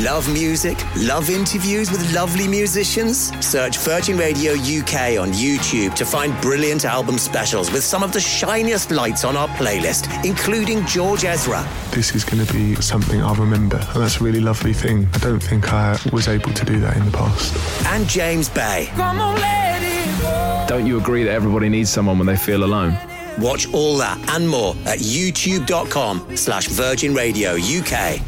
Love music? Love interviews with lovely musicians? Search Virgin Radio UK on YouTube to find brilliant album specials with some of the shiniest lights on our playlist, including George Ezra. This is going to be something I'll remember, and that's a really lovely thing. I don't think I was able to do that in the past. And James Bay. Don't you agree that everybody needs someone when they feel alone? Watch all that and more at youtube.com slash Virgin Radio UK.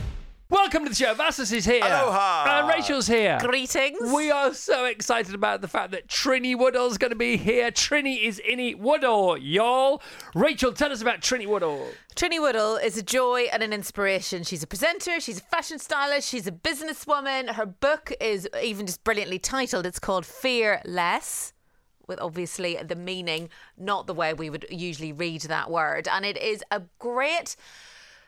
Welcome to the show. Vassos is here. Aloha. And Rachel's here. Greetings. We are so excited about the fact that Trinny Woodall's going to be here. Trinny is Innie Woodall, y'all. Rachel, tell us about Trinny Woodall. Trinny Woodall is a joy and an inspiration. She's a presenter, she's a fashion stylist, she's a businesswoman. Her book is even just brilliantly titled. It's called Fear Less. With obviously the meaning, not the way we would usually read that word. And it is a great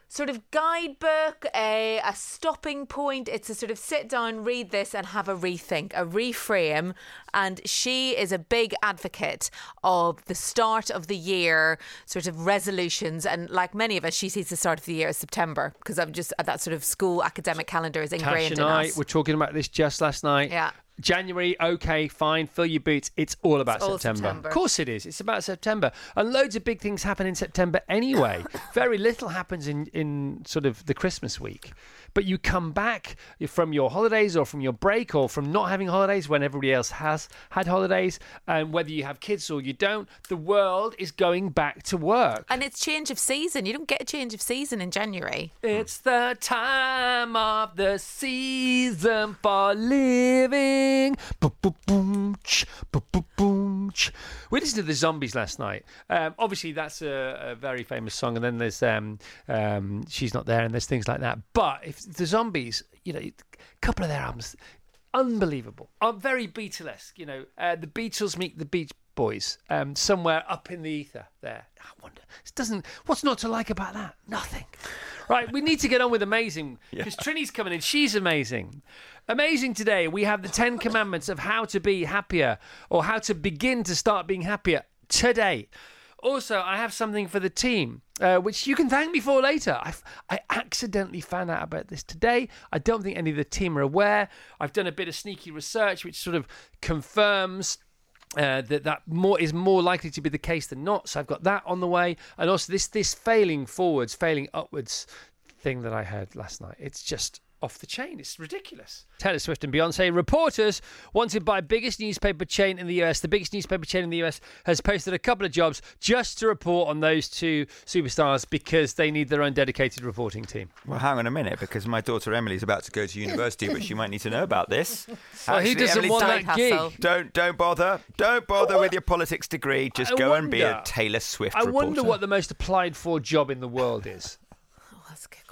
sort of guidebook, a, a stopping point. It's a sort of sit down, read this, and have a rethink, a reframe. And she is a big advocate of the start of the year sort of resolutions. And like many of us, she sees the start of the year as September because I'm just uh, that sort of school academic calendar is ingrained Tash and in I us. were talking about this just last night. Yeah. January, okay, fine, fill your boots. It's all about It's all September. September. Of course it is. It's about September. And loads of big things happen in September anyway. Very little happens in, in sort of the Christmas week. But you come back from your holidays or from your break or from not having holidays when everybody else has had holidays. And whether you have kids or you don't, the world is going back to work. and it's change of season. You don't get a change of season in January. It's the time of the season for living. We listened to the Zombies last night. Um, obviously, that's a, a very famous song, and then there's um, um, She's Not There, and there's things like that. But if the Zombies, you know, a couple of their albums, unbelievable, are very Beatlesque. You know, uh, the Beatles meet the Beach Boys um, somewhere up in the ether. There, I wonder. It doesn't. What's not to like about that? Nothing. Right, we need to get on with amazing because Trinny's coming in. She's amazing. Amazing today. We have the Ten Commandments of how to be happier or how to begin to start being happier today. Also, I have something for the team, uh, which you can thank me for later. I, I accidentally found out about this today. I don't think any of the team are aware. I've done a bit of sneaky research, which sort of confirms uh, that that more is more likely to be the case than not. So I've got that on the way, and also this this failing forwards, failing upwards thing that I heard last night. It's just off the chain. It's ridiculous. Taylor Swift and Beyonce reporters wanted by biggest newspaper chain in the US. The biggest newspaper chain in the US has posted a couple of jobs just to report on those two superstars because they need their own dedicated reporting team. Well, hang on a minute, because my daughter Emily's about to go to university, but she might need to know about this. Well, he Actually, doesn't Emily, want don't, that gig. Don't don't bother. Don't bother with your politics degree. Just I go and be a Taylor Swift I reporter. wonder what the most applied for job in the world is.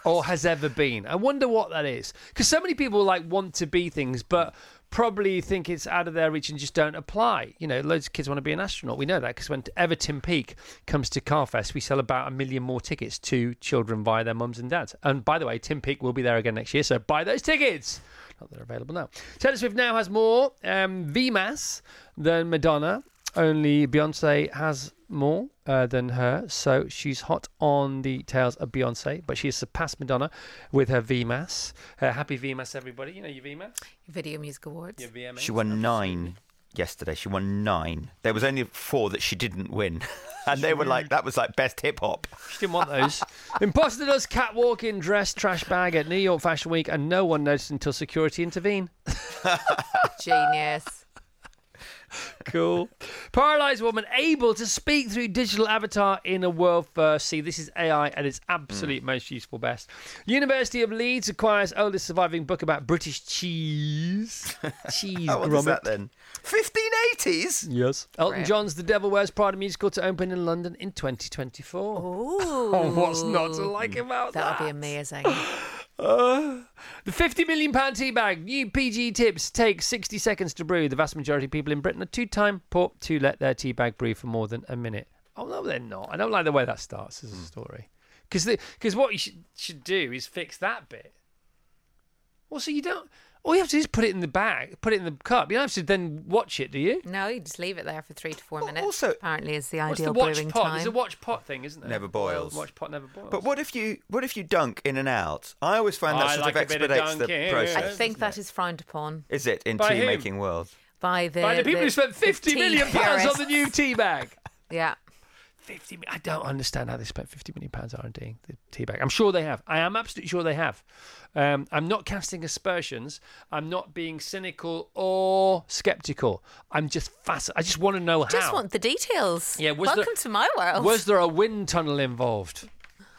Or has ever been. I wonder what that is because so many people like want to be things, but probably think it's out of their reach and just don't apply. You know, loads of kids want to be an astronaut. We know that because whenever Tim Peake comes to Carfest, we sell about a million more tickets to children via their mums and dads. And by the way, Tim Peake will be there again next year, so buy those tickets. Not that they're available now. Taylor Swift now has more um, VMAS than Madonna. Only Beyonce has more uh, than her, so she's hot on the tails of Beyonce, but she has surpassed Madonna with her VMAS. Uh, happy VMAS, everybody! You know your VMAS, Video Music Awards. your VMAs. She won nine yesterday. She won nine. There was only four that she didn't win, and they were like that was like best hip hop. She didn't want those. Imposter does catwalk in dress trash bag at New York Fashion Week, and no one noticed until security intervened. Genius. cool. Paralyzed woman able to speak through digital avatar in a world first. See, this is AI at its absolute mm. most useful best. University of Leeds acquires oldest surviving book about British cheese. cheese How old is that then? 1580s? Yes. Elton Great. John's The Devil Wears Prada musical to open in London in 2024. Ooh. Oh, what's not to like about that? That'll be amazing. Uh, the 50 million pound tea bag. New PG tips take 60 seconds to brew. The vast majority of people in Britain are too time poor to let their tea bag brew for more than a minute. Oh no, they're not. I don't like the way that starts as a story. Because because what you should should do is fix that bit. Well, so you don't. All you have to do is put it in the bag, put it in the cup. You don't have to then watch it, do you? No, you just leave it there for three to four Well, minutes. also- apparently, is the What's ideal the watch brewing pot? time. There's a watch pot thing, isn't there? Never boils. Watch pot never boils. But what if you what if you dunk in and out? I always find that I sort like of a bit of expedites the dunking. process. I think doesn't that it? is frowned upon Is it in By tea whom? making world? by the By the people who spent the 50 tea million pounds on the new tea bag. Yeah, 50 I don't understand how they spent 50 million pounds R&D the tea bag. I'm sure they have. I am absolutely sure they have. Um, I'm not casting aspersions. I'm not being cynical or skeptical. I'm just fascinated. I just want to know how. just want the details. Yeah, welcome there- to my world. Was there a wind tunnel involved?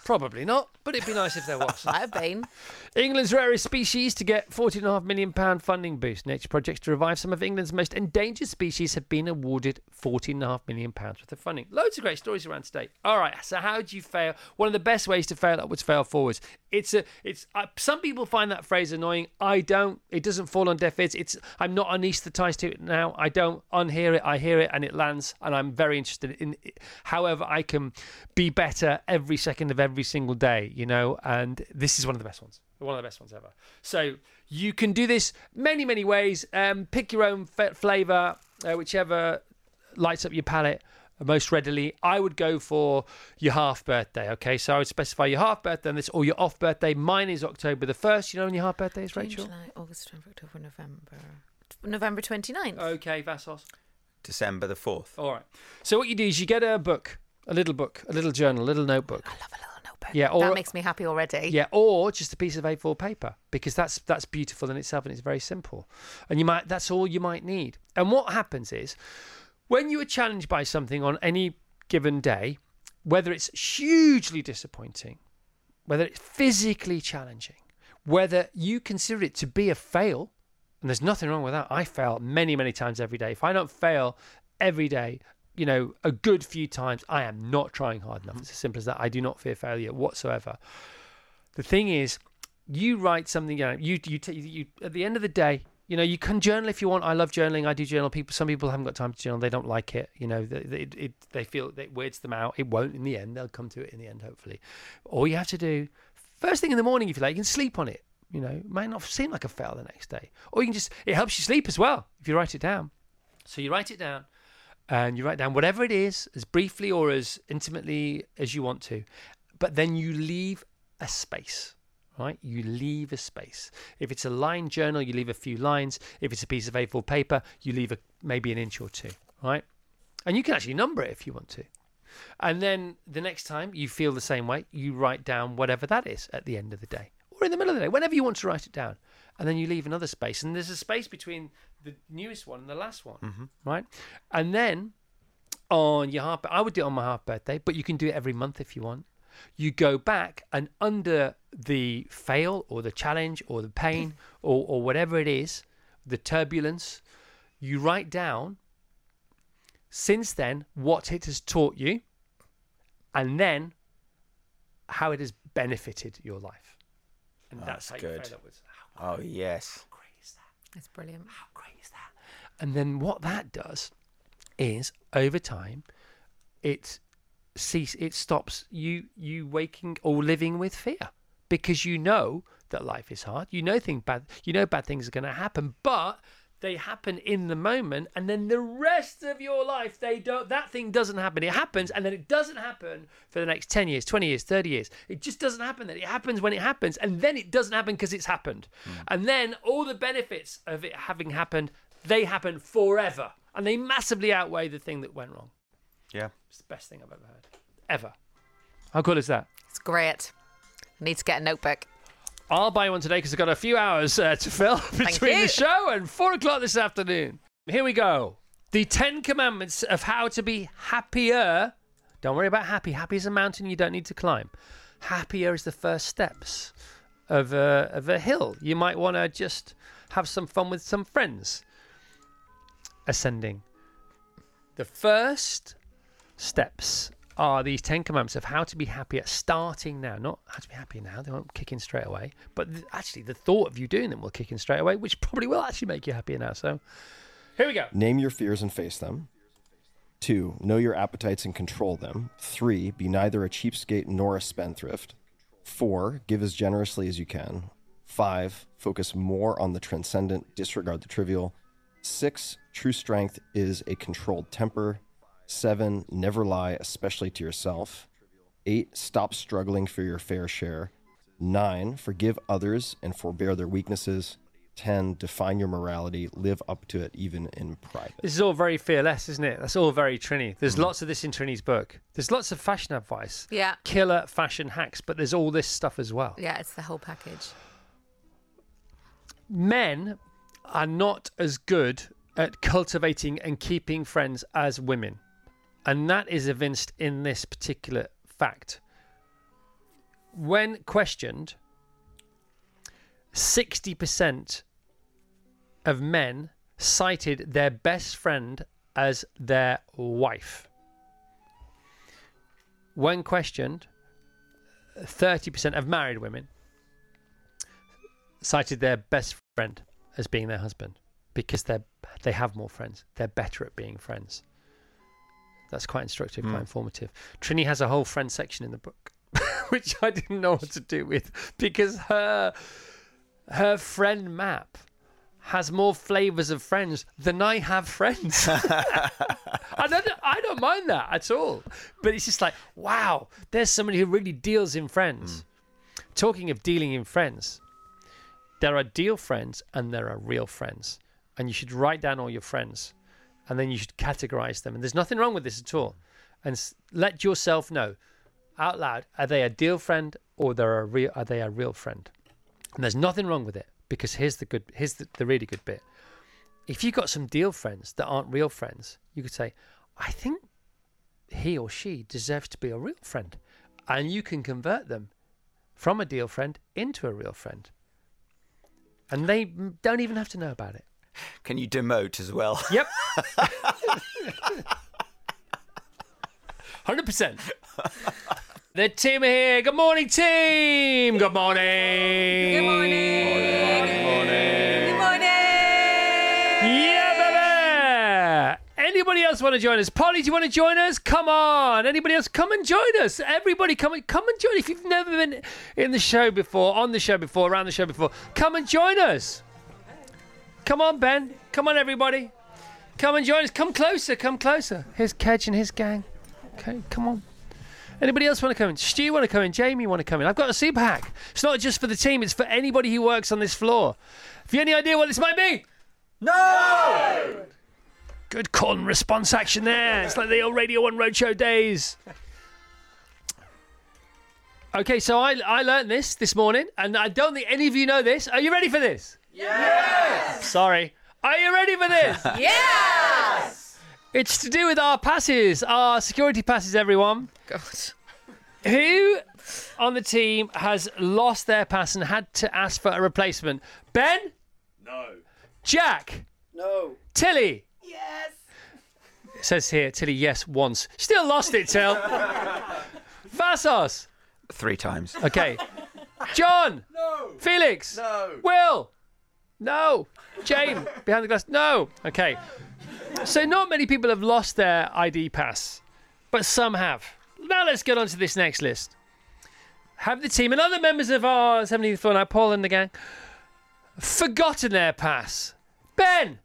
Probably not, but it'd be nice if there was. I've been. England's rarest species to get £14.5 million funding boost. Nature projects to revive some of England's most endangered species have been awarded £14.5 million worth of funding. Loads of great stories around today. All right, so how do you fail? One of the best ways to fail upwards, fail forwards. It's a, it's. Uh, some people find that phrase annoying. I don't. It doesn't fall on deaf ears. It's. I'm not anaesthetised to it now. I don't unhear it. I hear it and it lands, and I'm very interested in. It. However, I can be better every second of every single day. You know, and this is one of the best ones. One of the best ones ever. So you can do this many, many ways. Um, pick your own f- flavour, uh, whichever lights up your palate most readily. I would go for your half birthday. Okay, so I would specify your half birthday and this, or your off birthday. Mine is October the first. You know when your half birthday is, June, Rachel? July, August, September, October, November. November 29th. Okay, Vassos. December the fourth. All right. So what you do is you get a book, a little book, a little journal, a little notebook. I love a little notebook. Yeah, or- that makes me happy already. Yeah, or just a piece of A4 paper because that's that's beautiful in itself and it's very simple. And you might that's all you might need. And what happens is when you are challenged by something on any given day, whether it's hugely disappointing, whether it's physically challenging, whether you consider it to be a fail, and there's nothing wrong with that. I fail many, many times every day. If I don't fail every day, you know, a good few times, I am not trying hard enough. It's as simple as that. I do not fear failure whatsoever. The thing is, you write something down. You you, t- you at the end of the day, you know, you can journal if you want. I love journaling. I do journal. People, some people haven't got time to journal. They don't like it. You know, they, they, it, they feel it weirds them out. It won't in the end. They'll come to it in the end, hopefully. All you have to do, first thing in the morning, if you like, you can sleep on it. You know, it might not seem like a fail the next day. Or you can just, it helps you sleep as well if you write it down. So you write it down and you write down whatever it is, as briefly or as intimately as you want to. But then you leave a space, right? You leave a space. If it's a line journal, you leave a few lines. If it's a piece of A4 paper, you leave a, maybe an inch or two, right? And you can actually number it if you want to. And then the next time you feel the same way, you write down whatever that is at the end of the day or in the middle of the day, whenever you want to write it down. And then you leave another space. And there's a space between the newest one and the last one, mm-hmm. right? And then on your half, I would do it on my half birthday, but you can do it every month if you want. You go back and under the fail or the challenge or the pain mm. or, or whatever it is, the turbulence, you write down since then what it has taught you and then how it has benefited your life. And oh, that's, how that's you good. fail upwards. How Oh yes. great is that? It's brilliant. How great is that? And then what that does is over time, it cease it stops you you waking or living with fear because you know that life is hard. You know things bad. You know bad things are going to happen, but they happen in the moment, and then the rest of your life they don't. That thing doesn't happen. It happens, and then it doesn't happen for the next ten years, twenty years, thirty years. It just doesn't happen. Then it happens when it happens, and then it doesn't happen because it's happened, hmm. and then all the benefits of it having happened they happen forever, and they massively outweigh the thing that went wrong. Yeah. It's the best thing I've ever heard, ever. How cool is that? It's great. I need to get a notebook. I'll buy one today because I've got a few hours uh, to fill between the show and four o'clock this afternoon. Here we go. The Ten Commandments of how to be happier. Don't worry about happy. Happy is a mountain you don't need to climb. Happier is the first steps of a, of a hill. You might want to just have some fun with some friends. Ascending. The first steps are these Ten Commandments of how to be happy at starting now. Not how to be happy now, they won't kick in straight away. But th- actually, the thought of you doing them will kick in straight away, which probably will actually make you happier now. So here we go. Name your fears and face them. Two, know your appetites and control them. Three, be neither a cheapskate nor a spendthrift. Four, give as generously as you can. Five, focus more on the transcendent, disregard the trivial. Six, true strength is a controlled temper. Seven, never lie, especially to yourself. Eight, stop struggling for your fair share. Nine, forgive others and forbear their weaknesses. 10 define your morality live up to it even in private This is all very fearless, isn't it? That's all very Trinny. There's mm. lots of this in Trinny's book. There's lots of fashion advice, Yeah. killer fashion hacks, but there's all this stuff as well. Yeah, it's the whole package. Men are not as good at cultivating and keeping friends as women. And that is evinced in this particular fact. When questioned, 60% of men cited their best friend as their wife. When questioned, 30% of married women cited their best friend as being their husband because they they have more friends. They're better at being friends. That's quite instructive, quite hmm. informative. Trinny has a whole friend section in the book, which I didn't know what to do with because her her friend map has more flavors of friends than I have friends. I don't I don't mind that at all. But it's just like, wow, there's somebody who really deals in friends. Hmm. Talking of dealing in friends, there are deal friends and there are real friends. And you should write down all your friends and then you should categorize them. And there's nothing wrong with this at all. And let yourself know out loud are they a deal friend or they're a real, are they a real friend? And there's nothing wrong with it because here's the good, here's the, the really good bit. If you've got some deal friends that aren't real friends, you could say, I think he or she deserves to be a real friend. And you can convert them from a deal friend into a real friend. And they don't even have to know about it. Can you demote as well? Yep. 100%. The team are here. Good morning, team. Good morning. Good morning. Good morning. Good morning. Yeah, baby. Anybody else want to join us? Polly, do you want to join us? Come on. Anybody else? Come and join us. Everybody, come and come and join. If you've never been in the show before, on the show before, around the show before, come and join us. Come on, Ben. Come on, everybody. Come and join us. Come closer. Come closer. Here's Kedge and his gang. Okay, come on. Anybody else want to come in? Stu want to come in? Jamie want to come in? I've got a super hack. It's not just for the team. It's for anybody who works on this floor. Have you any idea what this might be? No. Good con response action there. It's like the old Radio One Roadshow days. Okay, so I I learned this this morning, and I don't think any of you know this. Are you ready for this? Yes. Sorry. Are you ready for this? Yes. It's to do with our passes, our security passes, everyone. God. Who on the team has lost their pass and had to ask for a replacement? Ben? No. Jack? No. Tilly? Yes. It says here, Tilly, yes, once. Still lost it, Till. Vassos? Three times. Okay. John? No. Felix? No. Will? No. Jane? Behind the glass? No. Okay. So not many people have lost their ID pass, but some have. Now let's get on to this next list. Have the team and other members of our 70th floor now, Paul and the gang, forgotten their pass? Ben?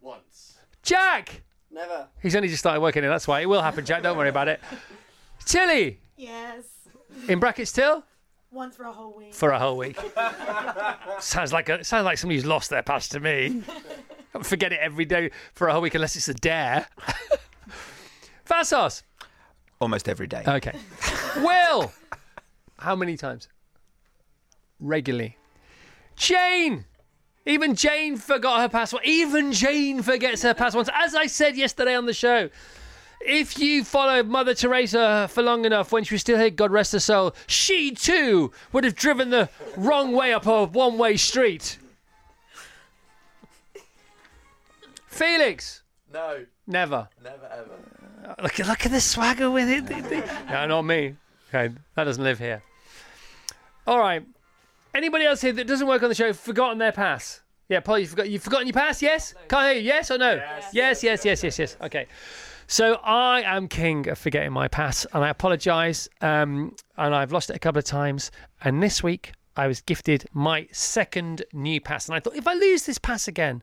Once. Jack? Never. He's only just started working here, that's why. It will happen, Jack. Don't worry about it. Tilly? Yes. In brackets, Till? Once for a whole week. for a whole week. sounds like a, sounds like somebody who's lost their pass to me. Forget it every day for a whole week unless it's a dare. Vassos. Almost every day. Okay. Will. How many times? Regularly. Jane. Even Jane forgot her password. Even Jane forgets her passwords. As I said yesterday on the show, if you followed Mother Teresa for long enough when she was still here, God rest her soul, she too would have driven the wrong way up a one way street. Felix. No, Never. never ever. Uh, look, at- look at the swagger with it. no, not me. Okay, that doesn't live here. All right. Anybody else here that doesn't work on the show forgotten their pass? Yeah, Paul, you forgot. You've forgotten your pass? Yes. Can't hear you. Yes or no? Yes. Yes. Yes. Yes. Yes. Okay. So I am king of forgetting my pass, and I apologise. Um, and I've lost it a couple of times. And this week I was gifted my second new pass, and I thought if I lose this pass again,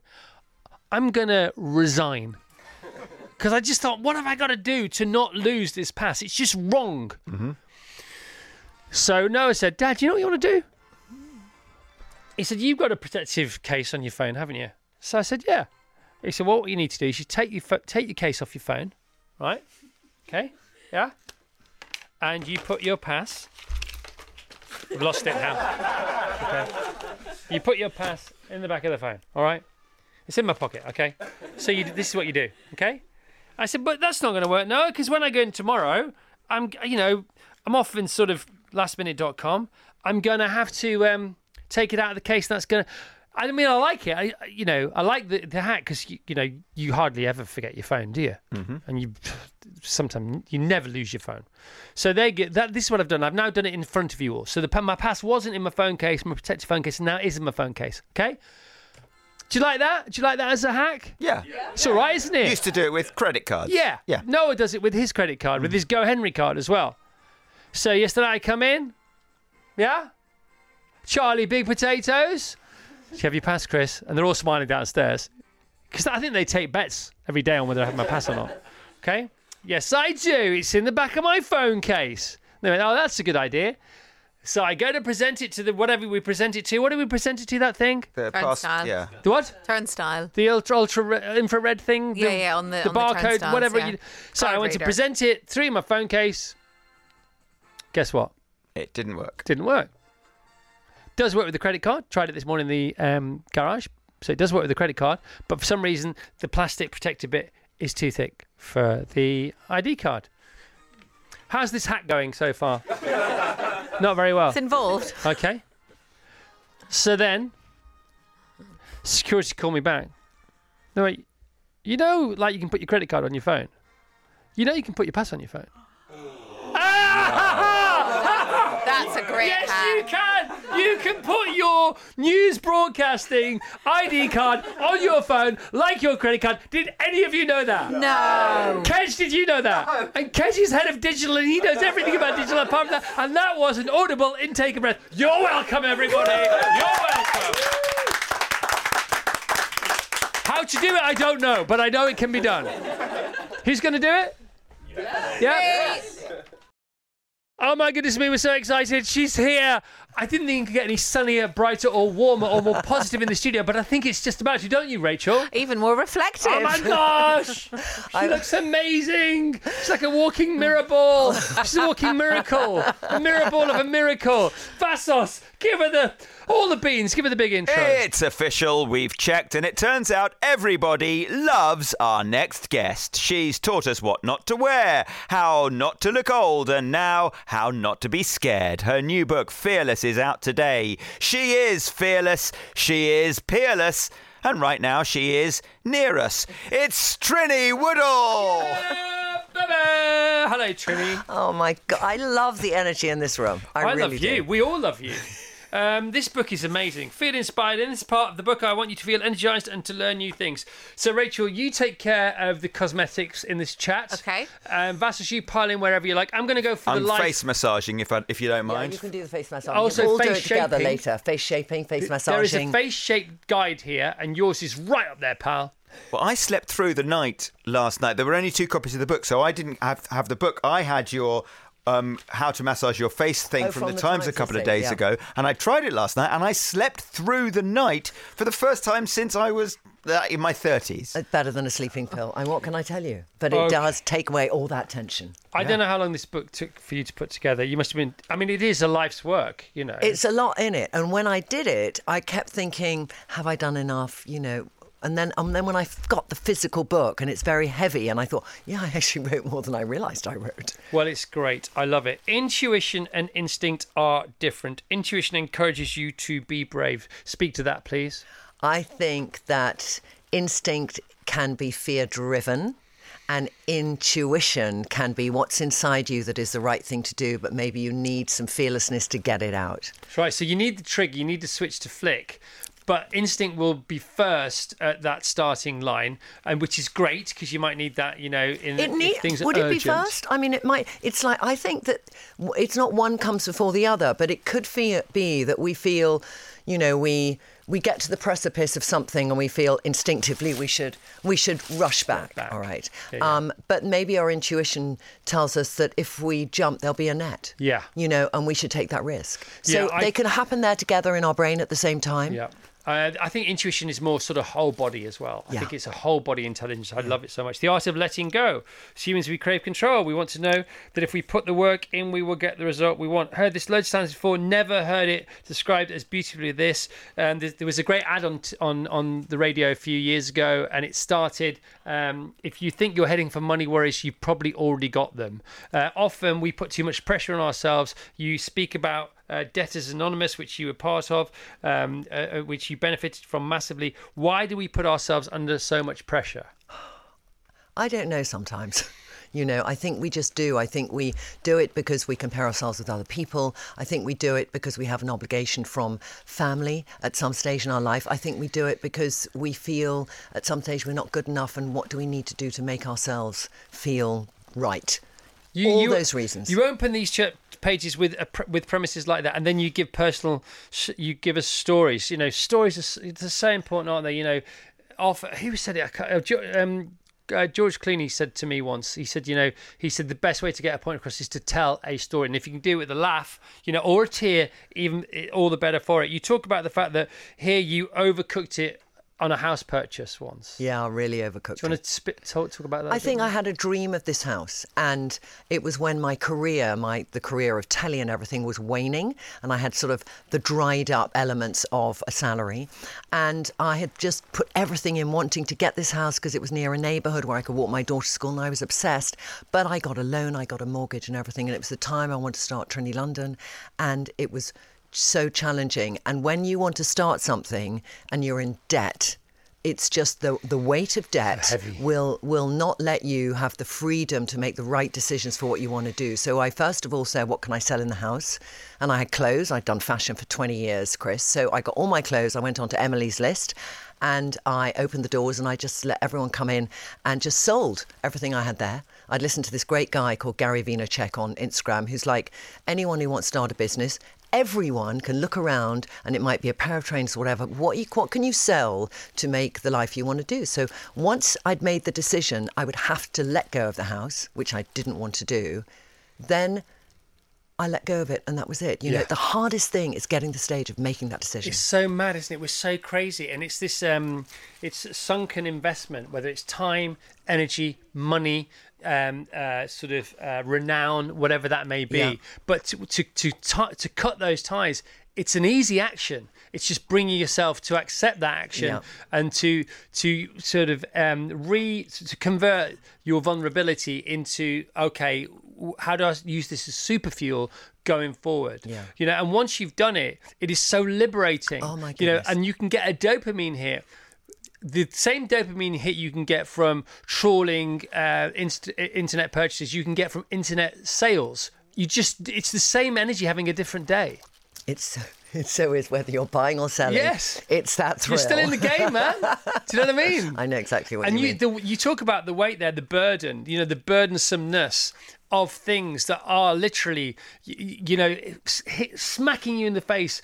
I'm gonna resign because I just thought, what have I got to do to not lose this pass? It's just wrong. So Noah said, Dad, you know what you want to do? He said, You've got a protective case on your phone, haven't you? So I said, Yeah. He said, Well, what you need to do is you take your pho- take your case off your phone, right? Okay, yeah, and you put your pass. We've lost it now. Okay, you put your pass in the back of the phone. All right, it's in my pocket. Okay, so you this is what you do. Okay, I said, but that's not going to work. No, because when I go in tomorrow, I'm, you know, I'm off in sort of lastminute.com. I'm going to have to um, take it out of the case. And that's going to, I mean, I like it. I, you know, I like the, the hack because, you, you know, you hardly ever forget your phone, do you? Mm-hmm. And you, sometimes you never lose your phone. So they get that. This is what I've done. I've now done it in front of you all. So the my pass wasn't in my phone case, my protective phone case, and now it is in my phone case. Okay. Do you like that? Do you like that as a hack? Yeah. It's all right, isn't it? Used to do it with credit cards. Yeah. Yeah. Noah does it with his credit card, with his GoHenry card as well. So yesterday I come in. Yeah? Charlie Big Potatoes. Do you have your pass, Chris? And they're all smiling downstairs. Because I think they take bets every day on whether I have my pass or not. Okay? Yes, I do. It's in the back of my phone case. They went, oh, that's a good idea. So I go to present it to the whatever we present it to. What do we present it to? That thing? The past, Turnstile. yeah. The what? Turnstile. The ultra ultra re- infrared thing. Yeah, the, yeah, on the- the on the barcode, turnstiles, whatever. yeah. You, so I Card went to present it through my phone case. Guess what? It didn't work. Didn't work. Does work with the credit card. Tried it this morning in the um, garage, so it does work with the credit card. But for some reason, the plastic protector bit is too thick for the ID card. How's this hack going so far? Not very well. It's involved. Okay. So then, security called me back. No, wait. You know, like you can put your credit card on your phone. You know, you can put your pass on your phone. That's a great Yes, hack. you can. You can put your news broadcasting ID card on your phone like your credit card. Did any of you know that? No. Kedge, did you know that? And Kedge is head of digital and he knows everything about digital apart from that. And that was an audible intake of breath. You're welcome, everybody. You're welcome. How to do it, I don't know, but I know it can be done. Who's going to do it? Yeah. Oh my goodness me, we're so excited. She's here. I didn't think you could get any sunnier, brighter, or warmer, or more positive in the studio, but I think it's just about you, don't you, Rachel? Even more reflective. Oh my gosh! She looks amazing. She's like a walking mirror ball. She's a walking miracle. A mirror ball of a miracle. Vassos, give her the all the beans. Give her the big intro. It's official. We've checked, and it turns out everybody loves our next guest. She's taught us what not to wear, how not to look old, and now how not to be scared. Her new book, Fearless, is out today. She is fearless. She is peerless. And right now, she is near us. It's Trinny Woodall. Hello, Trinny. Oh my god, I love the energy in this room. I, I really love you. do. We all love you. Um, this book is amazing. Feel inspired. In this part of the book, I want you to feel energized and to learn new things. So, Rachel, you take care of the cosmetics in this chat. Okay. Um, Vassos, you pile in wherever you like. I'm going to go for I'm the light. face massaging, if I, if you don't mind. Yeah, mind. you can do the face massage. Also, we'll do face it together later. Face shaping, face massaging. There is a face-shaped guide here, and yours is right up there, pal. Well, I slept through the night last night. There were only two copies of the book, so I didn't have have the book. I had your um, how to massage your face thing Oh, from, from the the Times a couple of days yeah. ago, and I tried it last night, and I slept through the night for the first time since I was uh, in my 30s. It's better than a sleeping pill. And what can I tell you? But it Okay. does take away all that tension. I don't know how long this book took for you to put together. You must have been. I mean, it is a life's work, you know. It's a lot in it. And when I did it, I kept thinking, have I done enough? You know. And then, um, then when I got the physical book and it's very heavy, and I thought, yeah, I actually wrote more than I realised I wrote. Well, it's great. I love it. Intuition and instinct are different. Intuition encourages you to be brave. Speak to that, please. I think that instinct can be fear driven. And intuition can be what's inside you that is the right thing to do, but maybe you need some fearlessness to get it out. That's right. So you need the trigger, you need to switch to flick. But instinct will be first at that starting line, and which is great because you might need that, you know, in need, things would it be first? I mean, it might. It's like I think that it's not one comes before the other, but it could fe- be that we feel, you know, we we get to the precipice of something and we feel instinctively we should we should rush back. back. All right. Yeah, yeah. Um, but maybe our intuition tells us that if we jump, there'll be a net. Yeah. You know, and we should take that risk. So Yeah, I- they can happen there together in our brain at the same time. Yeah. Uh, I think intuition is more sort of whole body as well. I Yeah. think it's a whole body intelligence. I love it so much. The art of letting go. As humans, we crave control. We want to know that if we put the work in, we will get the result we want. Heard this loads of times before. Never heard it described as beautifully this. Um, there, there was a great ad on, t- on on the radio a few years ago, and it started. Um, if you think you're heading for money worries, you've probably already got them. Uh, often we put too much pressure on ourselves. You speak about uh, Debtors Anonymous, which you were part of, um, uh, uh, which you benefited from massively. Why do we put ourselves under so much pressure? I don't know sometimes. You know, I think we just do. I think we do it because we compare ourselves with other people. I think we do it because we have an obligation from family at some stage in our life. I think we do it because we feel at some stage we're not good enough and what do we need to do to make ourselves feel right? All those reasons. You open these ch- pages with with premises like that, and then you give personal. You give us stories. You know, stories are so important, aren't they? You know, off who said it? Uh, Um, uh, George Clooney said to me once. He said, you know, he said the best way to get a point across is to tell a story, and if you can do it with a laugh, you know, or a tear, even all the better for it. You talk about the fact that here you overcooked it on a house purchase once. Yeah, I really overcooked Do you want to spit, talk, talk about that? I think? I had a dream of this house, and it was when my career, my the career of telly and everything, was waning, and I had sort of the dried up elements of a salary, and I had just put everything in wanting to get this house because it was near a neighbourhood where I could walk my daughter to school, and I was obsessed. But I got a loan, I got a mortgage, and everything, and it was the time I wanted to start Trinny London, and it was so challenging. And when you want to start something and you're in debt. It's just the the weight of debt will will not let you have the freedom to make the right decisions for what you want to do. So I first of all said, what can I sell in the house? And I had clothes. I'd done fashion for 20 years, Chris. So I got all my clothes. I went onto Emily's list and I opened the doors and I just let everyone come in and just sold everything I had there. I'd listened to this great guy called Gary Vaynerchuk on Instagram who's like anyone who wants to start a business everyone can look around and it might be a pair of trainers or whatever. What you what can you sell to make the life you want to do? So once i'd made the decision i would have to let go of the house which i didn't want to do. Then i let go of it and that was it. You know the hardest thing is getting the stage of making that decision. It's so mad, isn't it? We're so crazy, and it's this um, it's sunken investment, whether it's time, energy, money, um, uh, sort of uh, renown, whatever that may be. Yeah. But to to to ti- to cut those ties, it's an easy action. It's just bringing yourself to accept that action Yeah. and to to sort of um, re to convert your vulnerability into okay. How do I use this as super fuel going forward? Yeah. You know, and once you've done it, it is so liberating. Oh, my You know, and you can get a dopamine hit. The same dopamine hit you can get from trawling uh, inst- internet purchases, you can get from internet sales. You just, it's the same energy having a different day. it's it so is whether you're buying or selling Yes. it's that thrill You're still in the game, man. Do you know what I mean? i know exactly what and you you mean the, you talk about the weight there, the burden, you know, the burdensomeness. Of things that are literally, you, know, hit, smacking you in the face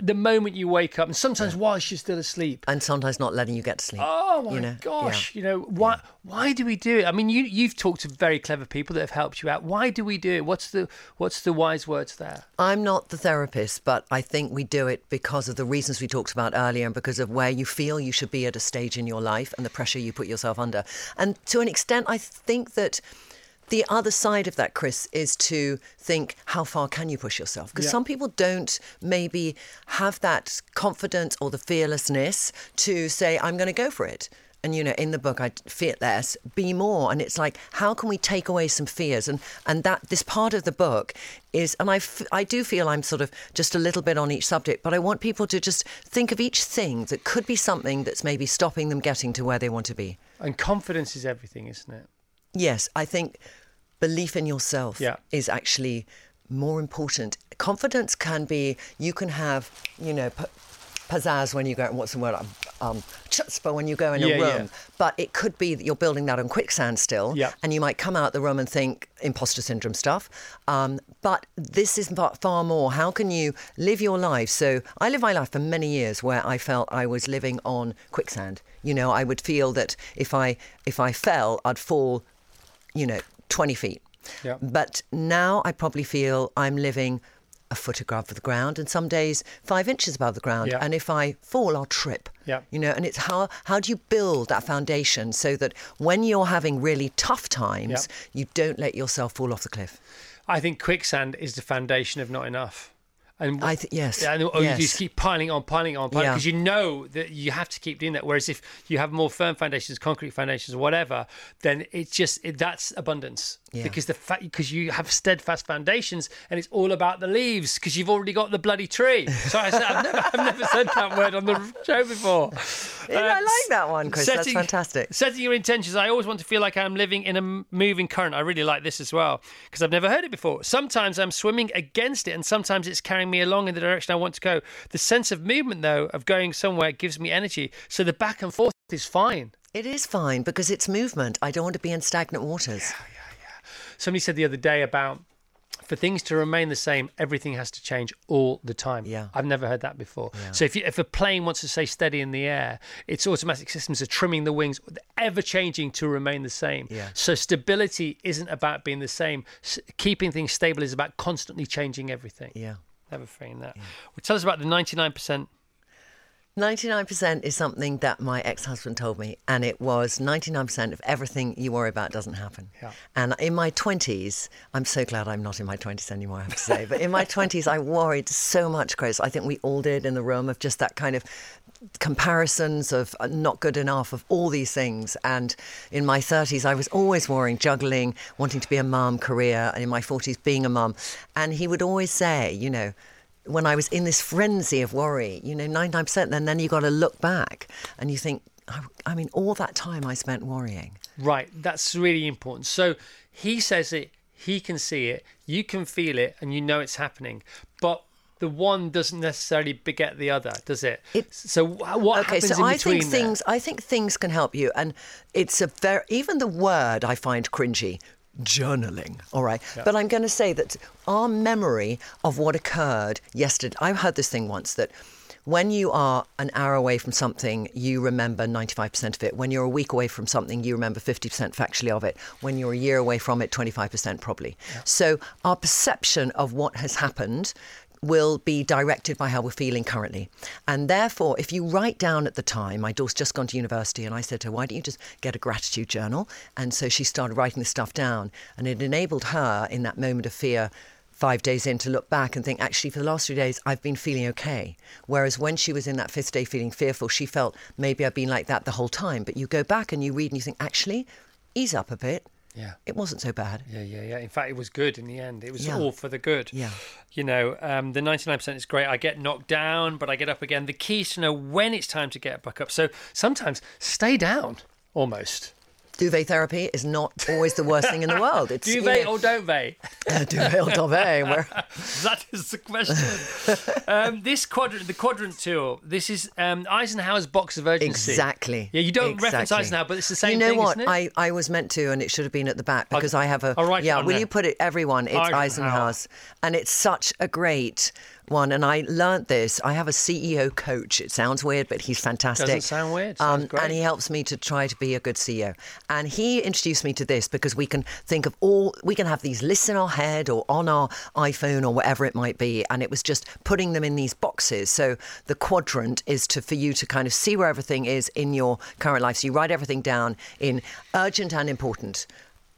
the moment you wake up, and sometimes whilst you're still asleep. And sometimes not letting you get to sleep. Oh my you know? gosh! You know why? Why do we do it? I mean, you you've talked to very clever people that have helped you out. Why do we do it? What's the what's the wise words there? I'm not the therapist, but I think we do it because of the reasons we talked about earlier and because of where you feel you should be at a stage in your life and the pressure you put yourself under. And to an extent, I think that. The other side of that, Chris, is to think how far can you push yourself? Because Yeah. some people don't maybe have that confidence or the fearlessness to say, I'm going to go for it. And you know, in the book, I fear less, be more, and it's like, how can we take away some fears? And and that this part of the book is, and I f- I do feel I'm sort of just a little bit on each subject, but I want people to just think of each thing that could be something that's maybe stopping them getting to where they want to be. And confidence is everything, isn't it? Yes, I think belief in yourself Yeah. is actually more important. Confidence can be, you can have, you know, p- pizzazz when you go, what's the word? Um, Um, chutzpah when you go in Yeah, a room. yeah. But it could be that you're building that on quicksand still. Yeah. And you might come out the room and think imposter syndrome stuff. Um, but this is far, far more. How can you live your life? So I lived my life for many years where I felt I was living on quicksand. You know, I would feel that if I if I fell, I'd fall you know, 20 feet. Yeah. But now I probably feel I'm living a foot above the ground and some days five inches above the ground. Yeah. And if I fall, I'll trip. Yeah. You know, and it's how how do you build that foundation so that when you're having really tough times, yeah. you don't let yourself fall off the cliff. I think quicksand is the foundation of not enough. And I th- yes, and, or you just keep piling on, piling on, piling Yeah. because you know that you have to keep doing that. Whereas if you have more firm foundations, concrete foundations, whatever, then it's just it, that's abundance. Yeah. Because the fact because you have steadfast foundations, and it's all about the leaves because you've already got the bloody tree. So I said, I've never, I've never said that word on the show before. Yeah, I um, like that one, Chris. That's fantastic. Setting your intentions. I always want to feel like I'm living in a moving current. I really like this as well because I've never heard it before. Sometimes I'm swimming against it, and sometimes it's carrying me along in the direction I want to go. The sense of movement, though, of going somewhere gives me energy. So the back and forth is fine. It is fine because it's movement. I don't want to be in stagnant waters. Yeah, yeah, yeah. Somebody said the other day about for things to remain the same, everything has to change all the time. Yeah. I've never heard that before. So if you, if a plane wants to stay steady in the air, its automatic systems are trimming the wings, ever changing to remain the same. Yeah. So stability isn't about being the same. S- keeping things stable is about constantly changing everything. Yeah. Never forgetting that. Well, tell us about the ninety nine percent. 99% is something that my ex husband told me, and it was 99% of everything you worry about doesn't happen. Yeah. And in my 20s, I'm so glad I'm not in my 20s anymore, I have to say, but in my 20s, I worried so much, Chris. I think we all did in the room of just that kind of comparisons of uh, not good enough, of all these things. And in my 30s, I was always worrying, juggling, wanting to be a mum, career, and in my 40s, being a mum. And he would always say, you know, when I was in this frenzy of worry, you know, 99%, then then you got to look back and you think, I, I mean, all that time I spent worrying. Right, that's really important. So he says it, he can see it, you can feel it, and you know it's happening. But the one doesn't necessarily beget the other, does it? It- so wh- what okay, happens so in I between think there? things. I think things can help you, and it's a very even the word I find cringy. Journaling, all right. But I'm going to say that our memory of what occurred yesterday. I've heard this thing once that when you are an hour away from something, you remember 95% of it. When you're a week away from something, you remember 50% factually of it. When you're a year away from it, 25% probably. So our perception of what has happened will be directed by how we're feeling currently. And therefore, if you write down at the time, my daughter's just gone to university, and I said to her, Why don't you just get a gratitude journal? And so she started writing this stuff down, and it enabled her in that moment of fear. Five days in to look back and think, actually, for the last three days, I've been feeling okay. Whereas when she was in that fifth day feeling fearful, she felt maybe I've been like that the whole time. But you go back and you read and you think, actually, ease up a bit. Yeah. It wasn't so bad. Yeah, yeah, yeah. In fact, it was good in the end. It was Yeah. all for the good. Yeah. You know, um, the 99% is great. I get knocked down, but I get up again. The key is to know when it's time to get back up. So sometimes stay down almost. Duvet therapy is not always the worst thing in the world. It's you Duvet know, or don't they? duvet or duvet. Where, that is the question. um, this quadrant, the quadrant tour, this is um, Eisenhower's box of urgency. Exactly. Yeah, you don't reference Eisenhower, but it's the same you know thing, what? I, I was meant to, and it should have been at the back because I have a. I'll write it yeah, will there. you put it? Everyone, it's Eisenhower. Eisenhower's, and it's such a great one. And I learnt this. I have a CEO coach. It sounds weird, but he's fantastic. Doesn't sound weird. Um, and he helps me to try to be a good CEO. And he introduced me to this because we can think of all. We can have these lists in our head or on our iPhone or whatever it might be, and it was just putting them in these boxes. So the quadrant is to for you to kind of see where everything is in your current life. So you write everything down in urgent and important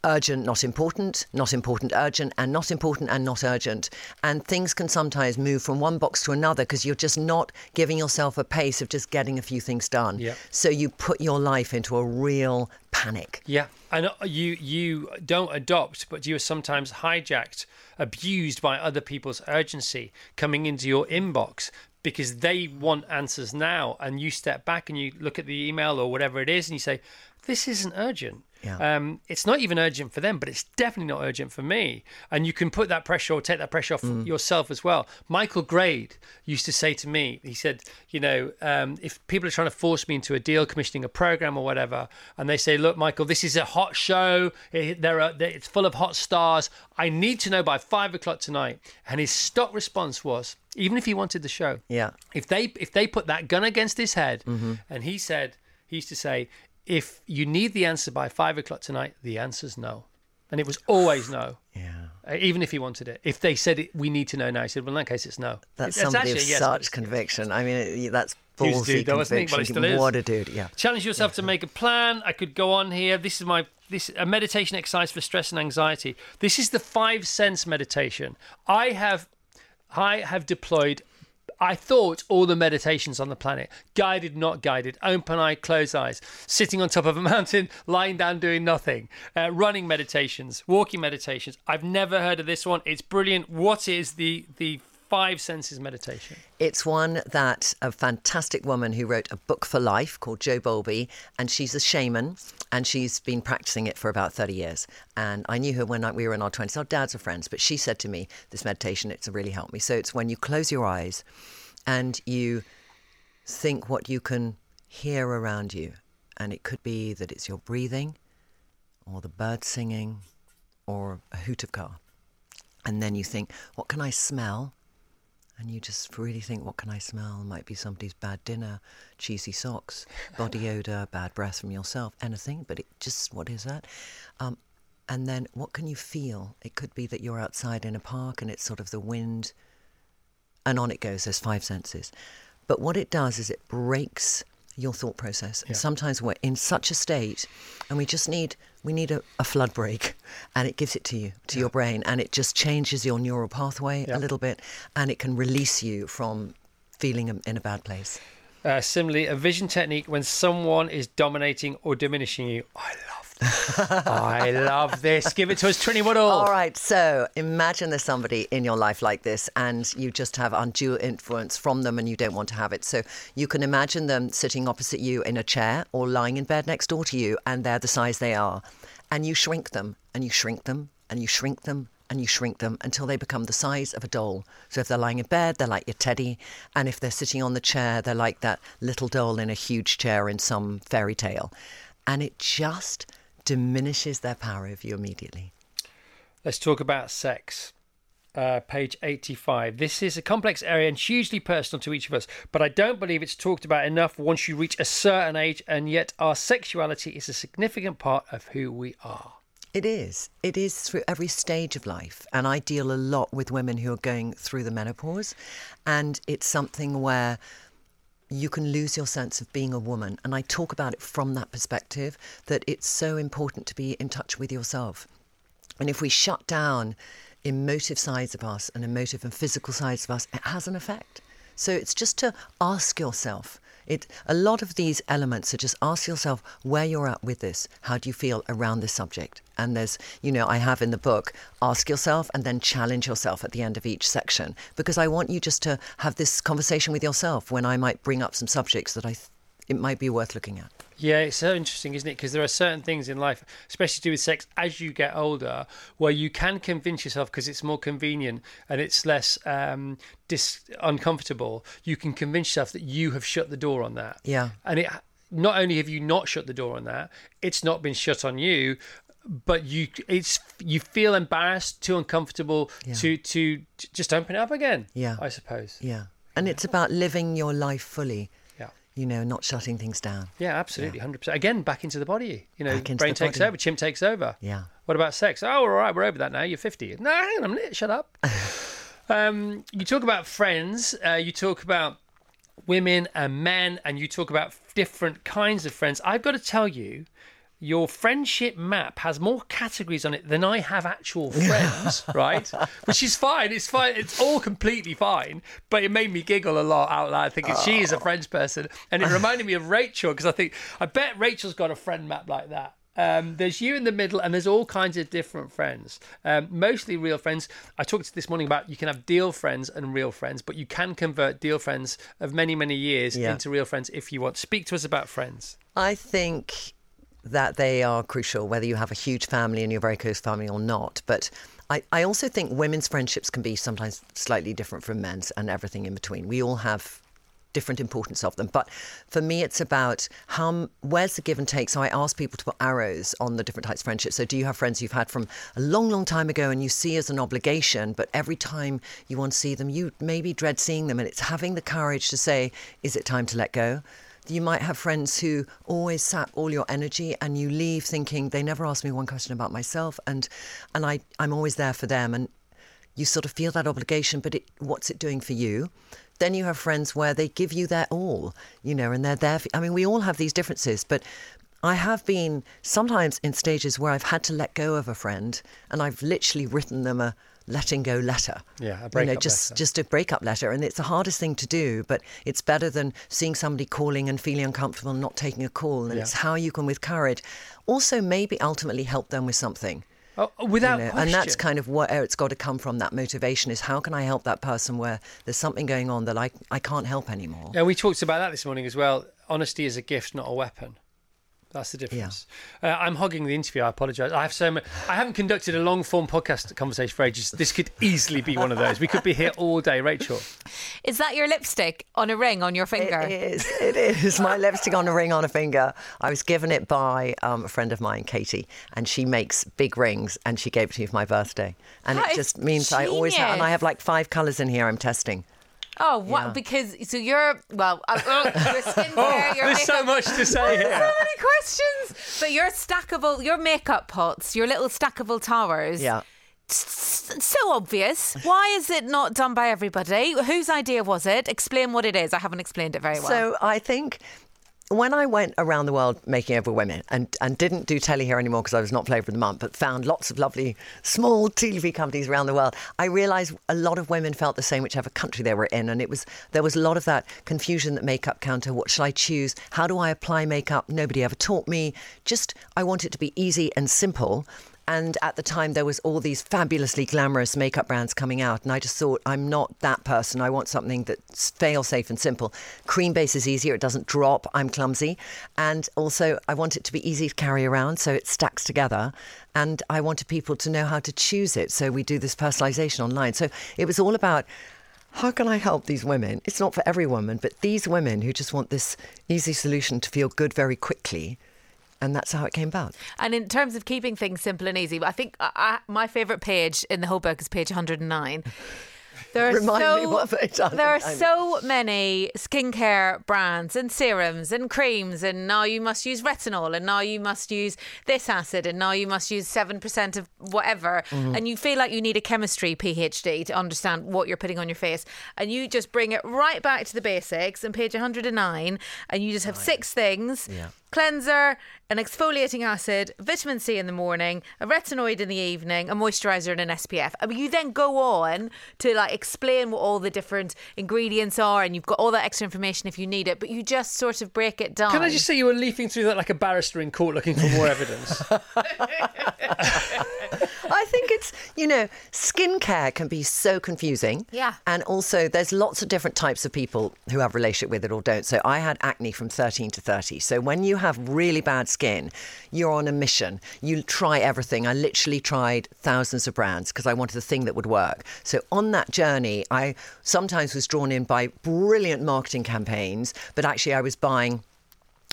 urgent, not important, not important, urgent, and not important and not urgent. And things can sometimes move from one box to another because you're just not giving yourself a pace of just getting a few things done. Yeah. So you put your life into a real panic. Yeah, and uh, you you don't adopt, but you are sometimes hijacked, abused by other people's urgency coming into your inbox because they want answers now, and you step back and you look at the email or whatever it is, and you say, "This isn't urgent." Yeah. Um, it's not even urgent for them, but it's definitely not urgent for me. And you can put that pressure or take that pressure off yourself as well. Michael Grade used to say to me, he said, you know, um, if people are trying to force me into a deal, commissioning a program or whatever, and they say, look, Michael, this is a hot show. It, there are, it's full of hot stars. I need to know by five o'clock tonight. And his stock response was, even if he wanted the show, Yeah. if they if they put that gun against his head, and he said he used to say, if you need the answer by five o'clock tonight, the answer's no, and it was always no. Yeah. Uh, Even if he wanted it, if they said it, we need to know now. He said, "Well, in that case, it's no." That's It's somebody of yes, such conviction. I mean, it, that's He was a ballsy dude, though, he? Well, conviction. still is. What a dude, yeah. Challenge yourself to make a plan. I could go on here. This is my this a meditation exercise for stress and anxiety. This is the five sense meditation. I have I have deployed I thought all the meditations on the planet, guided, not guided, open eye, close eyes, sitting on top of a mountain, lying down doing nothing, uh, running meditations, walking meditations. I've never heard of this one. It's brilliant. What is the the five senses meditation? It's one that a fantastic woman who wrote a book for life called Joe Bowlby, and she's a shaman, and she's been practicing it for about 30 years. And I knew her when we were in our 20s. Our dads are friends, but she said to me, This meditation, it's really helped me. So it's when you close your eyes and you think what you can hear around you. And it could be that it's your breathing, or the bird singing, or a hoot of car. And then you think, What can I smell? And you just really think, what can I smell? Might be somebody's bad dinner, cheesy socks, body odor, bad breath from yourself, anything. But it just, what is that? Um, and then, what can you feel? It could be that you're outside in a park and it's sort of the wind, and on it goes. There's five senses. But what it does is it breaks your thought process. And sometimes we're in such a state, and we just need we need a, a flood break, and it gives it to you to your brain, and it just changes your neural pathway a little bit, and it can release you from feeling in- a bad place. Uh, similarly, a vision technique when someone is dominating or diminishing you. I love. I love this. Give it to us, Trinny Woodall. All right, so imagine there's somebody in your life like this, and you just have undue influence from them, and you don't want to have it. So you can imagine them sitting opposite you in a chair or lying in bed next door to you, and they're the size they are. And you shrink them, and you shrink them, and you shrink them, and you shrink them until they become the size of a doll. So if they're lying in bed, they're like your teddy, and if they're sitting on the chair, they're like that little doll in a huge chair in some fairy tale. And it just diminishes their power over you immediately. Let's talk about sex. Uh, page 85. This is a complex area and hugely personal to each of us, but I don't believe it's talked about enough once you reach a certain age, and yet our sexuality is a significant part of who we are. It is. It is through every stage of life. And I deal a lot with women who are going through the menopause. And it's something where you can lose your sense of being a woman. And I talk about it from that perspective that it's so important to be in touch with yourself. And if we shut down emotive sides of us and emotive and physical sides of us, it has an effect. So it's just to ask yourself. It a lot of these elements are just ask yourself where you're at with this. How do you feel around this subject? And there's, you know, I have in the book, ask yourself and then challenge yourself at the end of each section because I want you just to have this conversation with yourself when I might bring up some subjects that I th- it might be worth looking at. Yeah, it's so interesting, isn't it? Because there are certain things in life, especially to do with sex, as you get older, where you can convince yourself because it's more convenient and it's less um, dis- uncomfortable. You can convince yourself that you have shut the door on that. Yeah. And it not only have you not shut the door on that, it's not been shut on you, but you it's you feel embarrassed, too uncomfortable Yeah. to to to just open it up again. Yeah. I suppose. Yeah. And it's about living your life fully. Yeah. You know, not shutting things down. Yeah, absolutely, hundred percent. Again, back into the body. You know, brain takes body. over, chimp takes over. Yeah. What about sex? Oh, all right, we're over that now. You're fifty. No, hang on a minute. Shut up. um, you talk about friends. Uh, you talk about women and men, and you talk about different kinds of friends. I've got to tell you. Your friendship map has more categories on it than I have actual friends, right? Which is fine. It's fine. It's all completely fine. But it made me giggle a lot out loud thinking she is a friends person. And it reminded me of Rachel because I think, I bet Rachel's got a friend map like that. Um, there's you in the middle, and there's all kinds of different friends. Um, mostly real friends. I talked this morning about you can have deal friends and real friends, but you can convert deal friends of many, many years Yeah. into real friends if you want. Speak to us about friends. I think that they are crucial, whether you have a huge family and you're very close family or not. But I, I also think women's friendships can be sometimes slightly different from men's and everything in between. We all have different importance of them. But for me, it's about how where's the give and take. So I ask people to put arrows on the different types of friendships. So do you have friends you've had from a long, long time ago and you see as an obligation, but every time you want to see them, you maybe dread seeing them, and it's having the courage to say, is it time to let go? You might have friends who always sap all your energy, and you leave thinking they never asked me one question about myself, and and I I'm always there for them, and you sort of feel that obligation, but it, what's it doing for you? Then you have friends where they give you their all, you know, and they're there. For, I mean, we all have these differences, but I have been sometimes in stages where I've had to let go of a friend, and I've literally written them a letting go letter. Yeah, a you know, breakup just letter. just a breakup letter, and it's the hardest thing to do, but it's better than seeing somebody calling and feeling uncomfortable and not taking a call. And Yeah. it's how you can, with courage, also maybe ultimately help them with something. Oh, oh without You know, question. and that's kind of where it's got to come from. That motivation is how can I help that person where there's something going on that I I can't help anymore. Yeah, we talked about that this morning as well. Honesty is a gift, not a weapon. That's the difference. Uh, I'm hogging the interview. I apologise. I have so much. I haven't conducted a long form podcast conversation for ages. This could easily be one of those. We could be here all day, Rachel. Is that your lipstick on a ring on your finger? It is. It is. My lipstick on a ring on a finger. I was given it by um, a friend of mine, Katie, and she makes big rings, and she gave it to me for my birthday. And That it is just means I always have, and. I have like five colours in here. I'm testing. Oh, what? Yeah. Because so you're well, uh, uh, your skincare, your There's so much to say so many questions. But your stackable, your makeup pots, your little stackable towers. Yeah. so obvious. Why is it not done by everybody? Whose idea was it? Explain what it is. I haven't explained it very well. So I think when I went around the world making over women and, and didn't do telly here anymore because I was not flavour of the month, but found lots of lovely small TV companies around the world, I realised a lot of women felt the same whichever country they were in, and it was there was a lot of that confusion that makeup counter. What should I choose? How do I apply makeup? Nobody ever taught me. Just I want it to be easy and simple. And at the time, there was all these fabulously glamorous makeup brands coming out, and I just thought, I'm not that person. I want something that's fail safe and simple. Cream base is easier; it doesn't drop. I'm clumsy, and also I want it to be easy to carry around, so it stacks together. And I wanted people to know how to choose it, so we do this personalization online. So it was all about. How can I help these women? It's not for every woman, but these women who just want this easy solution to feel good very quickly. And that's how it came about. And in terms of keeping things simple and easy, I think I, I, my favourite page in the whole book is page 109. There are Remind so, me what page There are so many skincare brands and serums and creams, and now you must use retinol, and now you must use this acid, and now you must use 7% of whatever. Mm-hmm. And you feel like you need a chemistry PhD to understand what you're putting on your face. And you just bring it right back to the basics on page 109, and you just have six things cleanser, an exfoliating acid, vitamin C in the morning, a retinoid in the evening, a moisturizer, and an SPF. I mean, you then go on to like explain what all the different ingredients are, and you've got all that extra information if you need it. But you just sort of break it down. Can I just say you were leafing through that like a barrister in court looking for more evidence? I think it's, you know, skincare can be so confusing. Yeah. And also, there's lots of different types of people who have relationship with it or don't. So I had acne from 13 to 30. So when you have really bad skin, you're on a mission. You try everything. I literally tried thousands of brands because I wanted the thing that would work. So on that journey, I sometimes was drawn in by brilliant marketing campaigns, but actually I was buying,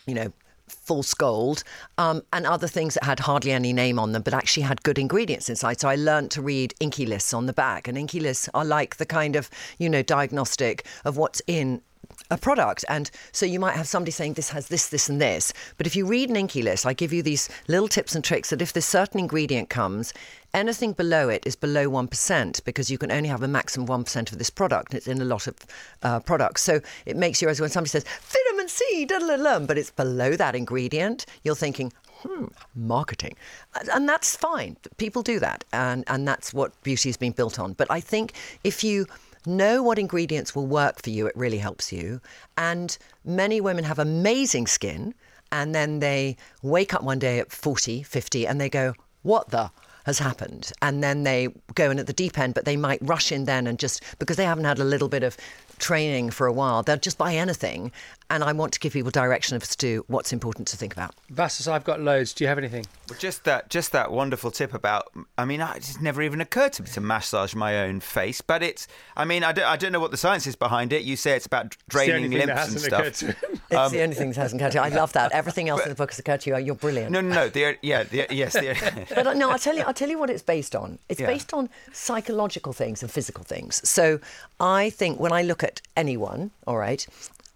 you know, false gold um, and other things that had hardly any name on them but actually had good ingredients inside so i learned to read INCI lists on the back and INCI lists are like the kind of you know diagnostic of what's in a product. And so you might have somebody saying this has this, this, and this. But if you read an INCI list, I give you these little tips and tricks that if this certain ingredient comes, anything below it is below 1% because you can only have a maximum 1% of this product. And it's in a lot of uh, products. So it makes you, as when somebody says, vitamin C, but it's below that ingredient, you're thinking, hmm, marketing. And that's fine. People do that. And, and that's what beauty has been built on. But I think if you know what ingredients will work for you, it really helps you. And many women have amazing skin, and then they wake up one day at 40, 50, and they go, What the? Has happened, and then they go in at the deep end, but they might rush in then and just because they haven't had a little bit of training for a while, they'll just buy anything. And I want to give people direction as to what's important to think about. Vassos, I've got loads. Do you have anything? Well, just that, just that wonderful tip about. I mean, I- it's never even occurred to me to massage my own face, but it's. I mean, I don't, I don't know what the science is behind it. You say it's about It's the only draining thing that lymphs and stuff. occurred to him. It's the only thing that hasn't occurred to you. I love that. Everything else in the book has occurred to you. You're brilliant. No, no, no. The, yeah, the, yes. The, but uh, no, I'll tell you. I'll tell you what it's based on. It's Yeah. based on psychological things and physical things. So I think when I look at anyone, all right,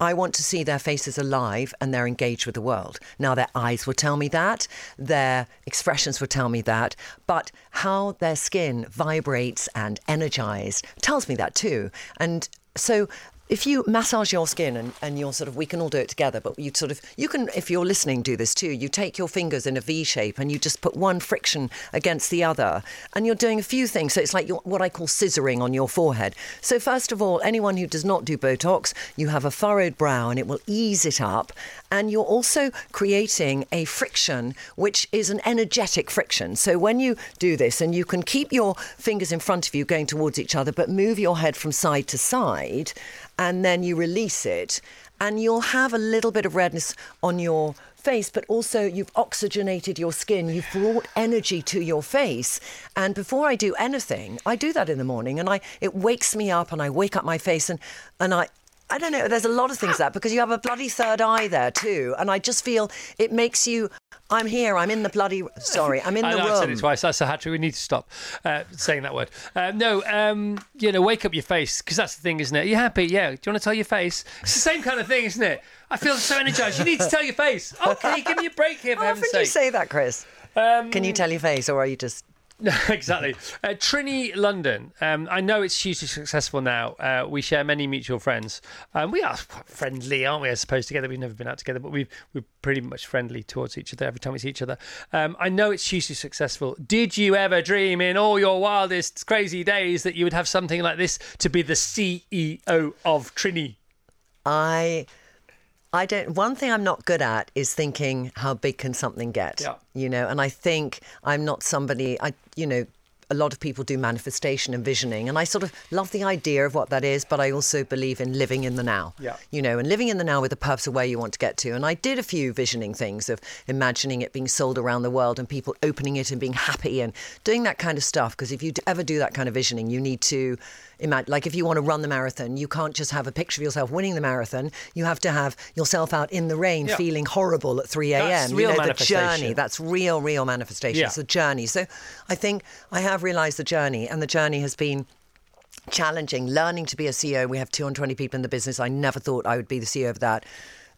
I want to see their faces alive and they're engaged with the world. Now, their eyes will tell me that, their expressions will tell me that, but how their skin vibrates and energized tells me that too. And so if you massage your skin and, and you're sort of we can all do it together but you sort of you can if you're listening do this too. You take your fingers in a v shape and you just put one friction against the other and you're doing a few things. So it's like what i call scissoring on your forehead. So first of all anyone who does not do botox you have a furrowed brow and it will ease it up. And you're also creating a friction which is an energetic friction. So when you do this and you can keep your fingers in front of you going towards each other but move your head from side to side and then you release it and you'll have a little bit of redness on your face but also you've oxygenated your skin. You've brought energy to your face. And before i do anything i do that in the morning and i it wakes me up and i wake up my face and and i I don't know. There's a lot of things that because you have a bloody third eye there too, and I just feel it makes you. I'm here. I'm in the bloody. Sorry, I'm in I Oh, know the room. I've said it twice. That's a hat trick. We need to stop uh, saying that word. Uh, no, um, you know, wake up your face because that's the thing, isn't it? Are you happy? Yeah. Do you want to tell your face? It's the same kind of thing, isn't it? I feel so energized. You need to tell your face. Okay, give me a break here, for How often do you say that, Chris? Can you tell your face, or are you just? Exactly. Uh, Trinny London. Um, I know it's hugely successful now. Uh, we share many mutual friends. Um, we are friendly, aren't we? I suppose together we've never been out together, but we've we're pretty much friendly towards each other every time we see each other. Um, I know it's hugely successful. Did you ever dream in all your wildest crazy days that you would have something like this to be the CEO of Trinny? I I don't one thing I'm not good at is thinking how big can something get. Yeah. You know, and I think I'm not somebody I you know a lot of people do manifestation and visioning and I sort of love the idea of what that is but I also believe in living in the now. Yeah. You know, and living in the now with the purpose of where you want to get to. And I did a few visioning things of imagining it being sold around the world and people opening it and being happy and doing that kind of stuff because if you ever do that kind of visioning you need to imagine like if you want to run the marathon you can't just have a picture of yourself winning the marathon. You have to have yourself out in the rain Yeah. feeling horrible at 3 a.m That's you real know the manifestation. journey that's real real manifestation. Yeah. it's a journey. So i think i have realized the journey and the journey has been challenging. Learning to be a ceo we have 220 people in the business. I never thought i would be the ceo of that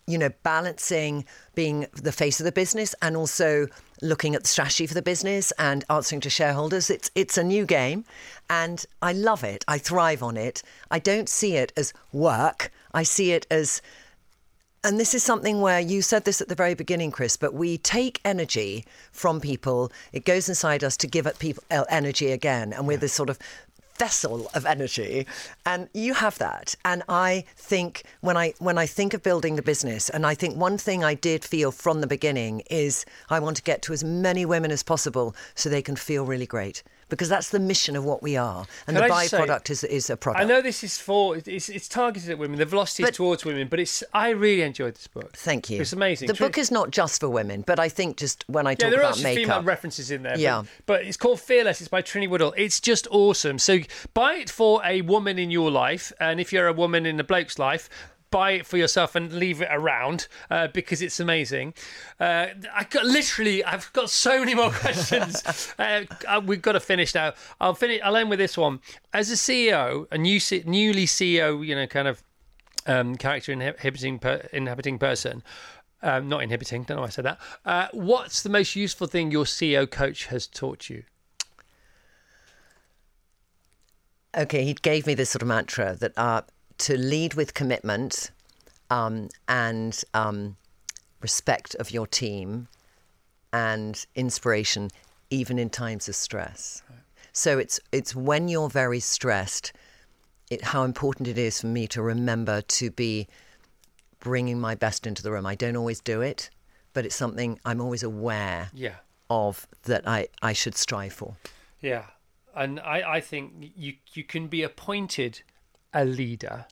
you know balancing being the face of the business and also looking at the strategy for the business and answering to shareholders. It's it's a new game and i love it. I thrive on it. I don't see it as work. I see it as and this is something where you said this at the very beginning, Chris, but we take energy from people. It goes inside us to give it people uh, energy again. And we're this sort of vessel of energy. And you have that. And I think when I when I think of building the business, and I think one thing I did feel from the beginning is I want to get to as many women as possible so they can feel really great. Because that's the mission of what we are, and Can the I just say- byproduct is is a product. I know this is for it's, it's targeted at women. The velocity is towards women, but it's I really enjoyed this book. Thank you. It's amazing. The True- book is not just for women, but I think just when I Yeah, talk there are about also female references in there. Yeah. But, but it's called Fearless. It's by Trinny Woodall. It's just awesome. So buy it for a woman in your life, and if you're a woman in a bloke's life. Buy it for yourself and leave it around uh, because it's amazing. Uh, I got literally, I've got so many more questions. uh, uh, we've got to finish now. I'll finish. I'll end with this one. As a CEO, a new newly CEO, you know, kind of um, character inhabiting per, inhabiting person. Um, not inhibiting. Don't know why I said that. Uh, what's the most useful thing your CEO coach has taught you? okay, he gave me this sort of mantra that uh, to lead with commitment um, and um, respect of your team and inspiration, even in times of stress. So it's it's when you're very stressed, it, how important it is for me to remember to be bringing my best into the room. I don't always do it, but it's something I'm always aware Yeah, of that I, I should strive for. yeah, and I, I think you you can be appointed a leader,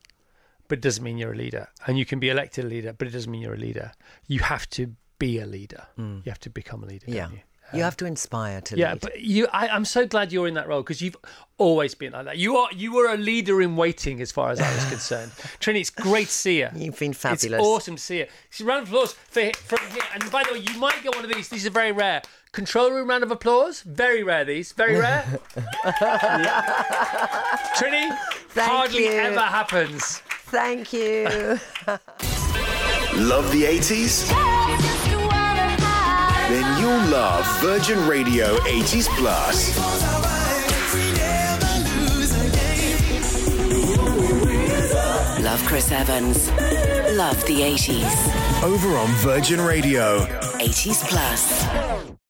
but it doesn't mean you're a leader, and you can be elected a leader, but it doesn't mean you're a leader. You have to be a leader. Hmm. You have to become a leader. Yeah. You? You have to inspire to lead. Yeah, lead. but you, I, I'm so glad you're in that role because you've always been like that. You are, you were a leader in waiting, as far as I was concerned. Trinny, it's great to see you. You've been fabulous. It's awesome to see you. So round of applause for from here. And by the way, you might get one of these. These are very rare. Control room round of applause. Very rare. These very rare. Trinny, Thank hardly you. ever happens. Thank you. Love the 80s? You'll love Virgin Radio 80s Plus. Love Chris Evans. Love the 80s. Over on Virgin Radio. 80s Plus.